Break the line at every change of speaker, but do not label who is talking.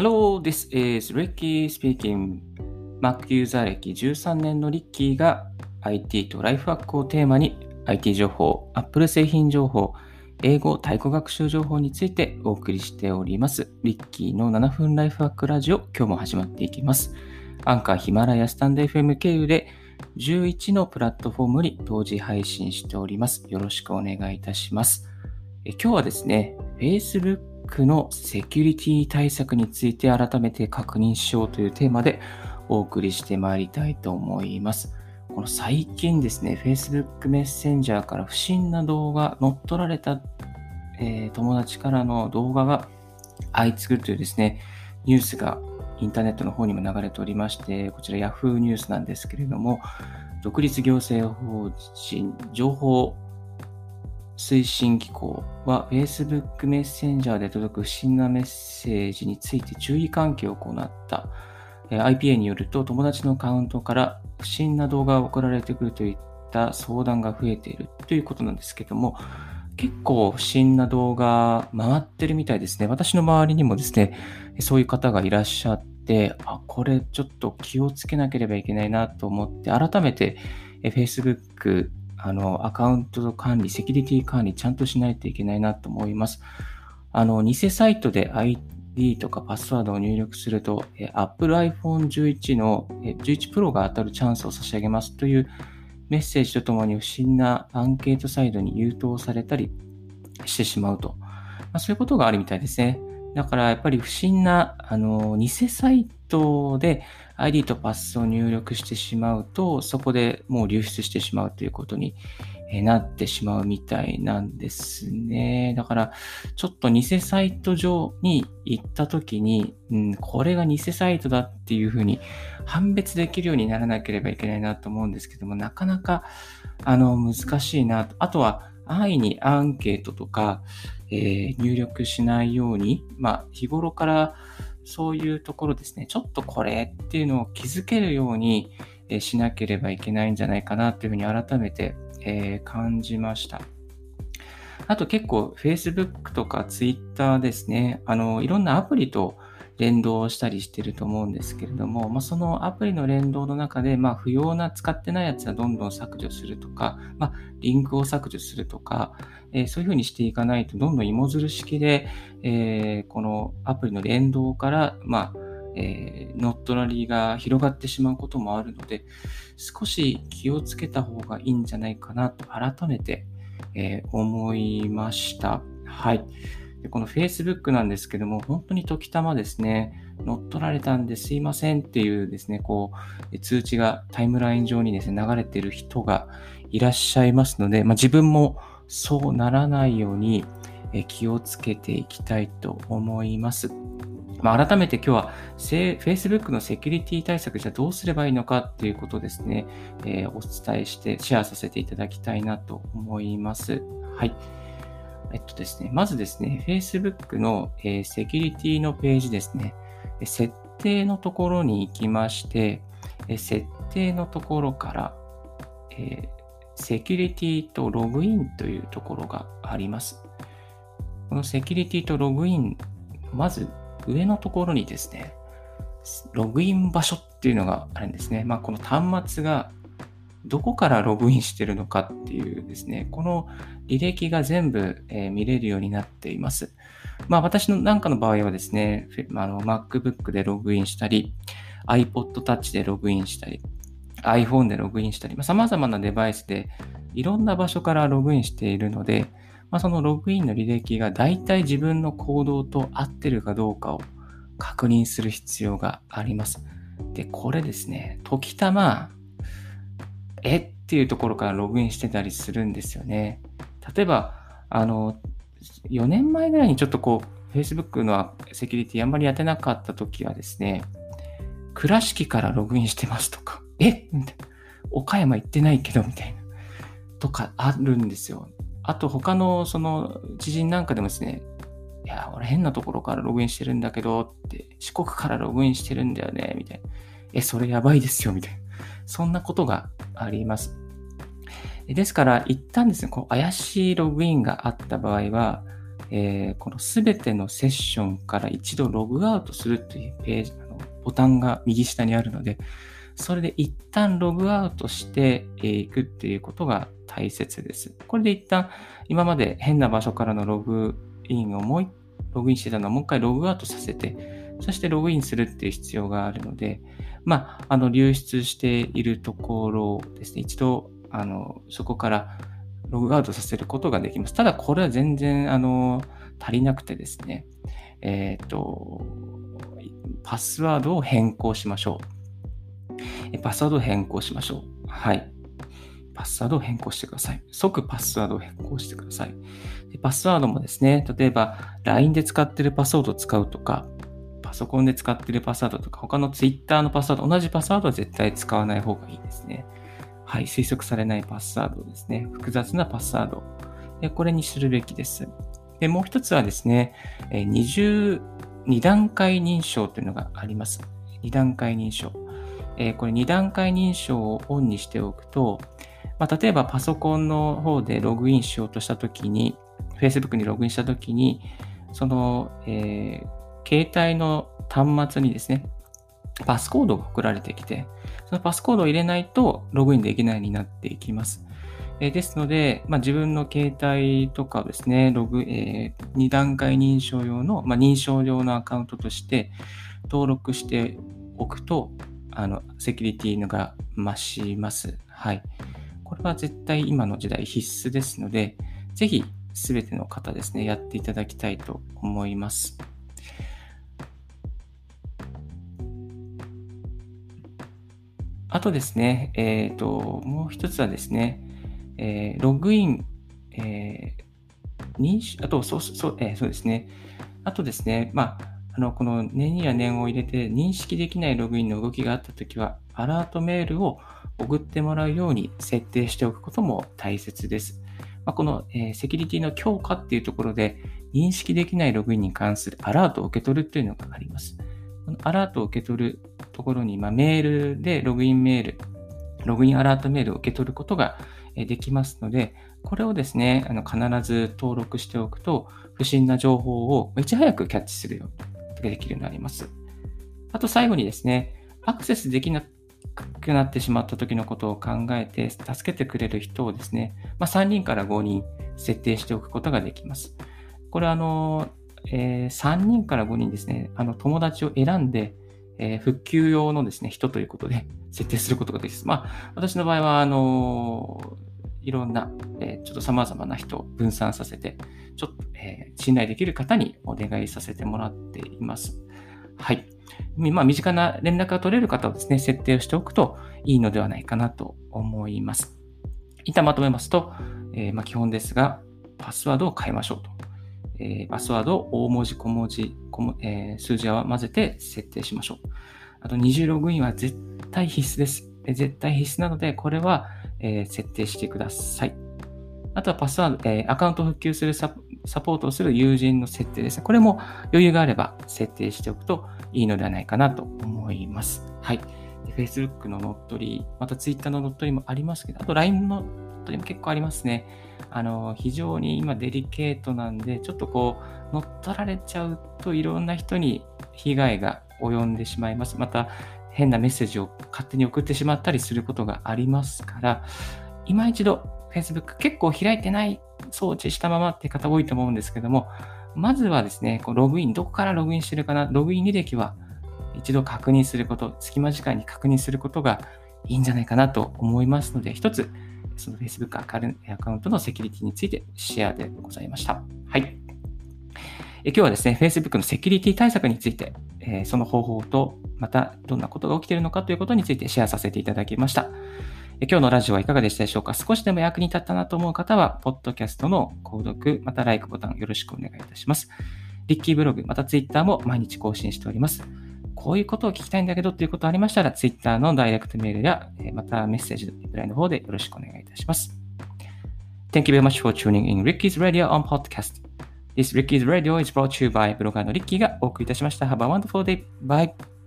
Hello, this is Ricky speaking. Mac ユーザー歴13年のリッキーが IT とライフワークをテーマに IT 情報、Apple 製品情報、英語、太鼓学習情報についてお送りしております。リッキーの7分ライフワークラジオ、今日も始まっていきます。アンカー、ヒマラヤ、スタンド FM 経由で11のプラットフォームに同時配信しております。よろしくお願いいたします。え今日はですね、Facebook のセキュリティ対策について改めて確認しようというテーマでお送りしてまいりたいと思います。この最近ですね、Facebook メッセンジャーから不審な動画、乗っ取られた、えー、友達からの動画が相次ぐというですね、ニュースがインターネットの方にも流れておりまして、こちら Yahoo ニュースなんですけれども、独立行政法人情報推進機構は Facebook メッセンジャーで届く不審なメッセージについて注意喚起を行った。IPA によると友達のカウントから不審な動画が送られてくるといった相談が増えているということなんですけども、結構不審な動画回ってるみたいですね。私の周りにもですね、そういう方がいらっしゃって、あ、これちょっと気をつけなければいけないなと思って、改めて Facebook あの、アカウント管理、セキュリティ管理、ちゃんとしないといけないなと思います。あの、偽サイトで ID とかパスワードを入力すると、Apple iPhone 11の11 Pro が当たるチャンスを差し上げますというメッセージとともに不審なアンケートサイトに誘導されたりしてしまうと。まあ、そういうことがあるみたいですね。だからやっぱり不審な、あの、偽サイトで ID とパスを入力してしまうと、そこでもう流出してしまうということになってしまうみたいなんですね。だから、ちょっと偽サイト上に行った時に、うん、これが偽サイトだっていうふうに判別できるようにならなければいけないなと思うんですけども、なかなか、あの、難しいなと。あとは、安易にアンケートとか、えー、入力しないように、まあ、日頃からそういうところですね、ちょっとこれっていうのを気づけるように、しなければいけないんじゃないかなというふうに改めて、感じました。あと結構 Facebook とか Twitter ですね、あの、いろんなアプリと連動したりしてると思うんですけれども、まあ、そのアプリの連動の中で、まあ、不要な使ってないやつはどんどん削除するとか、まあ、リンクを削除するとか、えー、そういうふうにしていかないと、どんどん芋づる式で、えー、このアプリの連動から、まあ、えー、乗っ取らりが広がってしまうこともあるので、少し気をつけた方がいいんじゃないかなと改めて、えー、思いました。はい。でこの Facebook なんですけども、本当に時たまですね、乗っ取られたんですいませんっていうですね、こう、通知がタイムライン上にですね、流れている人がいらっしゃいますので、まあ、自分もそうならないように気をつけていきたいと思います。まあ、改めて今日は Facebook のセキュリティ対策じゃどうすればいいのかっていうことですね、えー、お伝えしてシェアさせていただきたいなと思います。はい。えっとですね、まずですね、Facebook の、えー、セキュリティのページですね、設定のところに行きまして、え設定のところから、えー、セキュリティとログインというところがあります。このセキュリティとログイン、まず上のところにですね、ログイン場所っていうのがあるんですね。まあ、この端末がどこからログインしてるのかっていうですね、この履歴が全部、えー、見れるようになっています。まあ私のなんかの場合はですね、あの MacBook でログインしたり、iPod Touch でログインしたり、iPhone でログインしたり、まあ、様々なデバイスでいろんな場所からログインしているので、まあ、そのログインの履歴が大体自分の行動と合ってるかどうかを確認する必要があります。で、これですね、時たま、えっていうところからログインしてたりするんですよね。例えば、あの、4年前ぐらいにちょっとこう、Facebook のセキュリティあんまりやってなかった時はですね、倉敷からログインしてますとか、えみたいな。岡山行ってないけど、みたいな。とかあるんですよ。あと他のその知人なんかでもですね、いや、俺変なところからログインしてるんだけどって、四国からログインしてるんだよね、みたいな。え、それやばいですよ、みたいな。そんなことがあります。ですから、一旦ですね、こう怪しいログインがあった場合は、えー、このすべてのセッションから一度ログアウトするというページ、あのボタンが右下にあるので、それで一旦ログアウトしていくっていうことが大切です。これで一旦今まで変な場所からのログインをもうログインしてたのをもう一回ログアウトさせて、そしてログインするっていう必要があるので、まあ、あの、流出しているところですね、一度、あの、そこからログアウトさせることができます。ただ、これは全然、あの、足りなくてですね、えっ、ー、と、パスワードを変更しましょう。パスワードを変更しましょう。はい。パスワードを変更してください。即パスワードを変更してください。でパスワードもですね、例えば LINE で使ってるパスワードを使うとか、パソコンで使ってるパスワードとか、他の Twitter のパスワード、同じパスワードは絶対使わない方がいいですね。はい、推測されないパスワードですね。複雑なパスワード。でこれにするべきです。で、もう一つはですね、22段階認証というのがあります。2段階認証。えこれ2段階認証をオンにしておくと、まあ、例えばパソコンの方でログインしようとしたときに、Facebook にログインしたときに、その、えー、携帯の端末にですね、パスコードが送られてきて、そのパスコードを入れないとログインできないようになっていきます。え、ですので、まあ、自分の携帯とかをですね、ログ、えー、2段階認証用の、まあ、認証用のアカウントとして登録しておくと、あの、セキュリティのが増します。はい。これは絶対今の時代必須ですので、ぜひすべての方ですね、やっていただきたいと思います。あとですね、えっ、ー、と、もう一つはですね、えー、ログイン、えー、認識、あと、そう、そう、えー、そうですね。あとですね、まあ、あの、この念や念を入れて認識できないログインの動きがあったときは、アラートメールを送ってもらうように設定しておくことも大切です。まあ、この、えー、セキュリティの強化っていうところで認識できないログインに関するアラートを受け取るっていうのがあります。このアラートを受け取るところに、まあ、メールでログインメール、ログインアラートメールを受け取ることができますので、これをですね、あの必ず登録しておくと、不審な情報をいち早くキャッチするようにできるようになります。あと最後にですね、アクセスできなくなってしまった時のことを考えて助けてくれる人をですね、まあ、3人から5人設定しておくことができます。これはあの、えー、3人から5人ですね、あの友達を選んで、えー、復旧用のですね、人ということで 設定することができます。まあ、私の場合は、あのいろんな、えー、ちょっと様々な人を分散させて、ちょっと、えー、信頼できる方にお願いさせてもらっています。はい。まあ、身近な連絡が取れる方をですね、設定をしておくといいのではないかなと思います。一旦まとめますと、えー、ま、基本ですが、パスワードを変えましょうと。えー、パスワードを大文字、小文字、えー、数字を混ぜて設定しましょう。あと、二重ログインは絶対必須です。絶対必須なので、これは、え設定してください。あとはパスワード、えアカウント復旧するサポートをする友人の設定ですね。これも余裕があれば設定しておくといいのではないかなと思います。はい。Facebook の乗っ取り、また Twitter の乗っ取りもありますけど、あと LINE の乗っ取りも結構ありますね。あの、非常に今デリケートなんで、ちょっとこう、乗っ取られちゃうといろんな人に被害が及んでしまいます。また、変なメッセージを勝手に送ってしまったりすることがありますから、今一度 Facebook 結構開いてない装置したままって方多いと思うんですけども、まずはですね、こうログイン、どこからログインしてるかな、ログイン履歴は一度確認すること、隙間時間に確認することがいいんじゃないかなと思いますので、一つ、その Facebook アカウントのセキュリティについてシェアでございました。はい。え今日はですね、Facebook のセキュリティ対策について、えその方法と、またどんなことが起きているのかということについてシェアさせていただきました。今日のラジオはいかがでしたでしょうか？少しでも役に立ったなと思う方は、ポッドキャストの購読、また LIKE ボタンよろしくお願いいたします。リッキーブログ、また Twitter も毎日更新しております。こういうことを聞きたいんだけどということありましたら、Twitter のダイレクトメールや、またメッセージのリプライの方でよろしくお願いいたします。Thank you very much for tuning in Ricky's Radio on Podcast. This Ricky's Radio is brought to you by ブロガーのリッキーがお送りいたしました。Have a wonderful day. Bye.